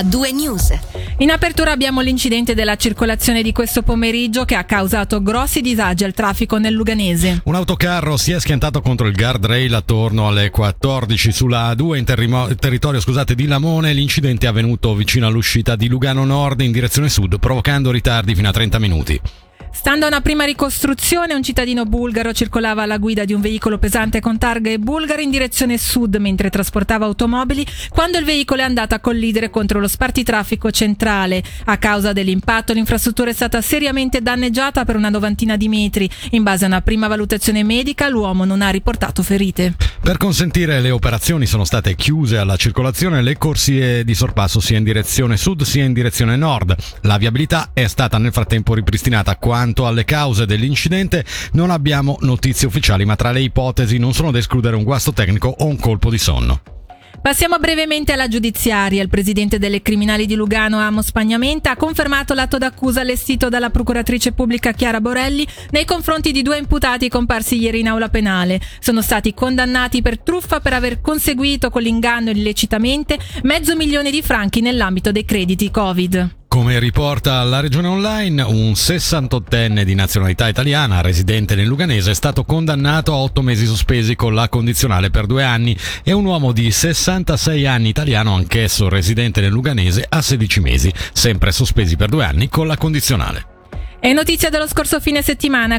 a due news. In apertura abbiamo l'incidente della circolazione di questo pomeriggio che ha causato grossi disagi al traffico nel Luganese. Un autocarro si è schiantato contro il guardrail attorno alle 14 sulla A2 in terrimo- territorio scusate, di Lamone. L'incidente è avvenuto vicino all'uscita di Lugano Nord in direzione sud, provocando ritardi fino a 30 minuti. Stando a una prima ricostruzione, un cittadino bulgaro circolava alla guida di un veicolo pesante con targhe bulgare in direzione sud mentre trasportava automobili quando il veicolo è andato a collidere contro lo spartitraffico centrale. A causa dell'impatto l'infrastruttura è stata seriamente danneggiata per una novantina di metri. In base a una prima valutazione medica l'uomo non ha riportato ferite. Per consentire le operazioni sono state chiuse alla circolazione le corsie di sorpasso sia in direzione sud sia in direzione nord. La viabilità è stata nel frattempo ripristinata. Quanto alle cause dell'incidente non abbiamo notizie ufficiali, ma tra le ipotesi non sono da escludere un guasto tecnico o un colpo di sonno. Passiamo brevemente alla giudiziaria. Il presidente delle criminali di Lugano, Amo Spagnamenta, ha confermato l'atto d'accusa allestito dalla procuratrice pubblica Chiara Borelli nei confronti di due imputati comparsi ieri in aula penale. Sono stati condannati per truffa per aver conseguito con l'inganno illecitamente mezzo milione di franchi nell'ambito dei crediti Covid. Come riporta la regione online, un 68enne di nazionalità italiana, residente nel Luganese, è stato condannato a 8 mesi sospesi con la condizionale per due anni e un uomo di 66 anni italiano, anch'esso residente nel Luganese, a 16 mesi, sempre sospesi per due anni con la condizionale. È notizia dello scorso fine settimana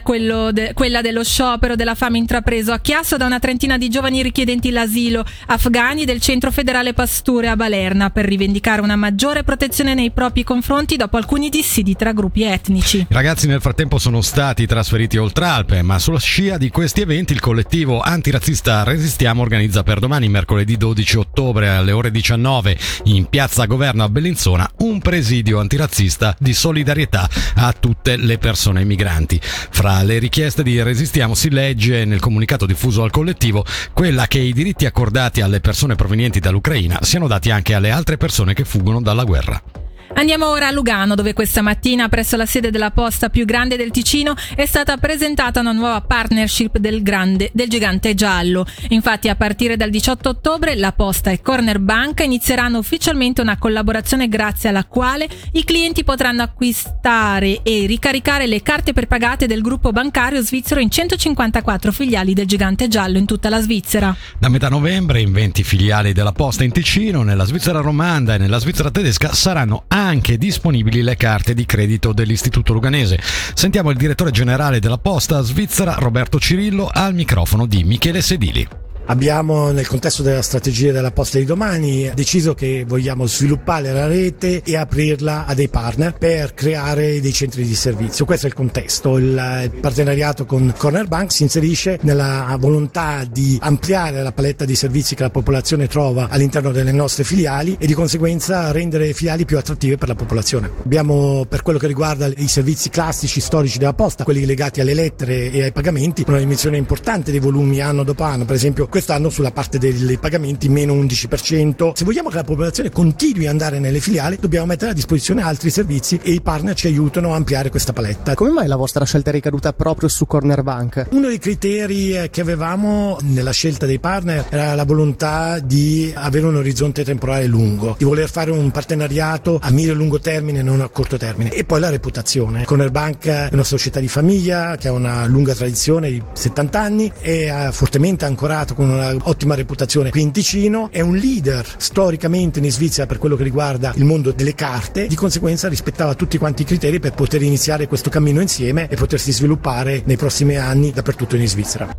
de- quella dello sciopero della fame intrapreso a Chiasso da una trentina di giovani richiedenti l'asilo afghani del centro federale Pasture a Balerna per rivendicare una maggiore protezione nei propri confronti dopo alcuni dissidi tra gruppi etnici. I ragazzi nel frattempo sono stati trasferiti oltre Alpe, ma sulla scia di questi eventi il collettivo antirazzista Resistiamo organizza per domani, mercoledì 12 ottobre alle ore 19 in piazza Governo a Bellinzona un presidio antirazzista di solidarietà a tutte tutte le persone migranti. Fra le richieste di Resistiamo si legge nel comunicato diffuso al collettivo quella che i diritti accordati alle persone provenienti dall'Ucraina siano dati anche alle altre persone che fuggono dalla guerra. Andiamo ora a Lugano, dove questa mattina, presso la sede della posta più grande del Ticino, è stata presentata una nuova partnership del, grande, del gigante giallo. Infatti, a partire dal 18 ottobre, la posta e Corner Bank inizieranno ufficialmente una collaborazione grazie alla quale i clienti potranno acquistare e ricaricare le carte prepagate del gruppo bancario svizzero in 154 filiali del gigante giallo in tutta la Svizzera. Da metà novembre, in 20 filiali della posta in Ticino, nella Svizzera romanda e nella Svizzera tedesca saranno anche anche disponibili le carte di credito dell'Istituto Luganese. Sentiamo il direttore generale della Posta Svizzera, Roberto Cirillo, al microfono di Michele Sedili. Abbiamo nel contesto della strategia della posta di domani deciso che vogliamo sviluppare la rete e aprirla a dei partner per creare dei centri di servizio. Questo è il contesto. Il partenariato con Corner Bank si inserisce nella volontà di ampliare la paletta di servizi che la popolazione trova all'interno delle nostre filiali e di conseguenza rendere le filiali più attrattive per la popolazione. Abbiamo per quello che riguarda i servizi classici storici della posta, quelli legati alle lettere e ai pagamenti, una dimensione importante dei volumi anno dopo anno, per esempio quest'anno sulla parte dei pagamenti meno 11%. Se vogliamo che la popolazione continui ad andare nelle filiali, dobbiamo mettere a disposizione altri servizi e i partner ci aiutano a ampliare questa paletta. Come mai la vostra scelta è ricaduta proprio su Corner Bank? Uno dei criteri eh, che avevamo nella scelta dei partner era la volontà di avere un orizzonte temporale lungo, di voler fare un partenariato a medio e lungo termine, non a corto termine. E poi la reputazione. Corner Bank è una società di famiglia che ha una lunga tradizione di 70 anni e ha fortemente ancorato con un'ottima reputazione qui in Ticino, è un leader storicamente in Svizzera per quello che riguarda il mondo delle carte, di conseguenza rispettava tutti quanti i criteri per poter iniziare questo cammino insieme e potersi sviluppare nei prossimi anni dappertutto in Svizzera.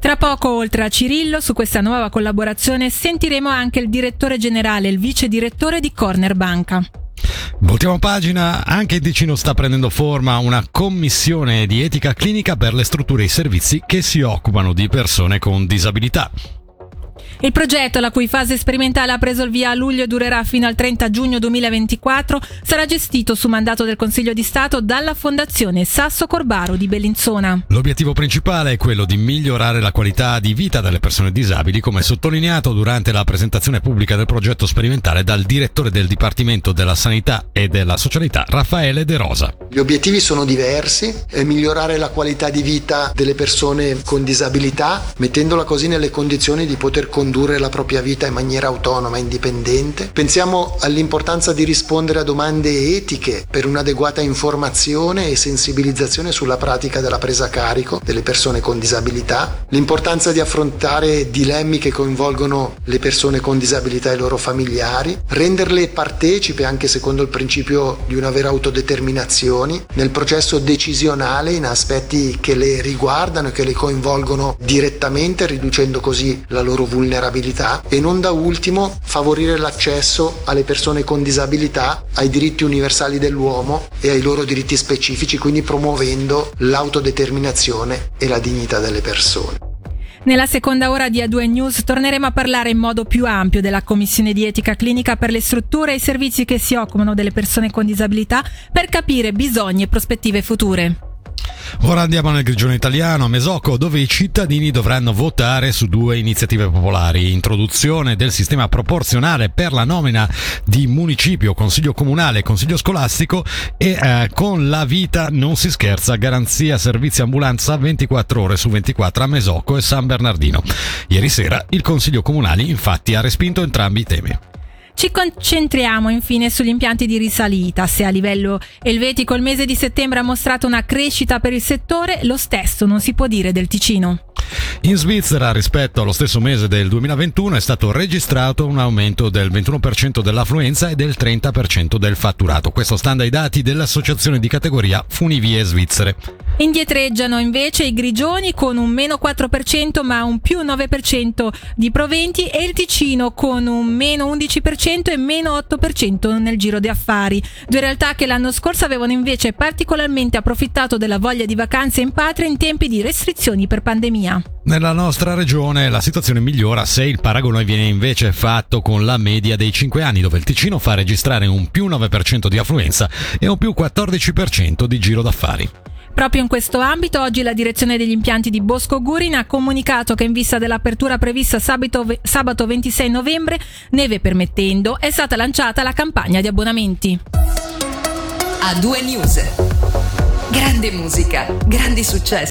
Tra poco, oltre a Cirillo, su questa nuova collaborazione sentiremo anche il direttore generale e il vice direttore di Corner Banca. Voltiamo pagina, anche in Ticino sta prendendo forma una commissione di etica clinica per le strutture e i servizi che si occupano di persone con disabilità. Il progetto, la cui fase sperimentale ha preso il via a luglio e durerà fino al 30 giugno 2024, sarà gestito su mandato del Consiglio di Stato dalla Fondazione Sasso Corbaro di Bellinzona. L'obiettivo principale è quello di migliorare la qualità di vita delle persone disabili, come sottolineato durante la presentazione pubblica del progetto sperimentale dal direttore del Dipartimento della Sanità e della Socialità, Raffaele De Rosa. Gli obiettivi sono diversi, migliorare la qualità di vita delle persone con disabilità, mettendola così nelle condizioni di poter poter condurre la propria vita in maniera autonoma e indipendente. Pensiamo all'importanza di rispondere a domande etiche per un'adeguata informazione e sensibilizzazione sulla pratica della presa a carico delle persone con disabilità, l'importanza di affrontare dilemmi che coinvolgono le persone con disabilità e i loro familiari, renderle partecipe anche secondo il principio di una vera autodeterminazione nel processo decisionale in aspetti che le riguardano e che le coinvolgono direttamente, riducendo così la loro vulnerabilità e non da ultimo favorire l'accesso alle persone con disabilità ai diritti universali dell'uomo e ai loro diritti specifici, quindi promuovendo l'autodeterminazione e la dignità delle persone. Nella seconda ora di A2 News torneremo a parlare in modo più ampio della Commissione di Etica Clinica per le strutture e i servizi che si occupano delle persone con disabilità per capire bisogni e prospettive future. Ora andiamo nel grigione italiano, a Mesocco, dove i cittadini dovranno votare su due iniziative popolari. Introduzione del sistema proporzionale per la nomina di municipio, consiglio comunale e consiglio scolastico e eh, con la vita non si scherza, garanzia servizi ambulanza 24 ore su 24 a Mesocco e San Bernardino. Ieri sera il consiglio comunale infatti ha respinto entrambi i temi. Ci concentriamo infine sugli impianti di risalita. Se a livello elvetico il mese di settembre ha mostrato una crescita per il settore, lo stesso non si può dire del Ticino. In Svizzera rispetto allo stesso mese del 2021 è stato registrato un aumento del 21% dell'affluenza e del 30% del fatturato. Questo stando ai dati dell'associazione di categoria Funivie Svizzere. Indietreggiano invece i grigioni con un meno 4% ma un più 9% di proventi e il Ticino con un meno 11% e meno 8% nel giro di affari. Due realtà che l'anno scorso avevano invece particolarmente approfittato della voglia di vacanze in patria in tempi di restrizioni per pandemia. Nella nostra regione la situazione migliora se il paragone viene invece fatto con la media dei 5 anni, dove il Ticino fa registrare un più 9% di affluenza e un più 14% di giro d'affari. Proprio in questo ambito, oggi la direzione degli impianti di Bosco Gurin ha comunicato che in vista dell'apertura prevista sabato, sabato 26 novembre, neve permettendo, è stata lanciata la campagna di abbonamenti. A due news. Grande musica, grandi successi.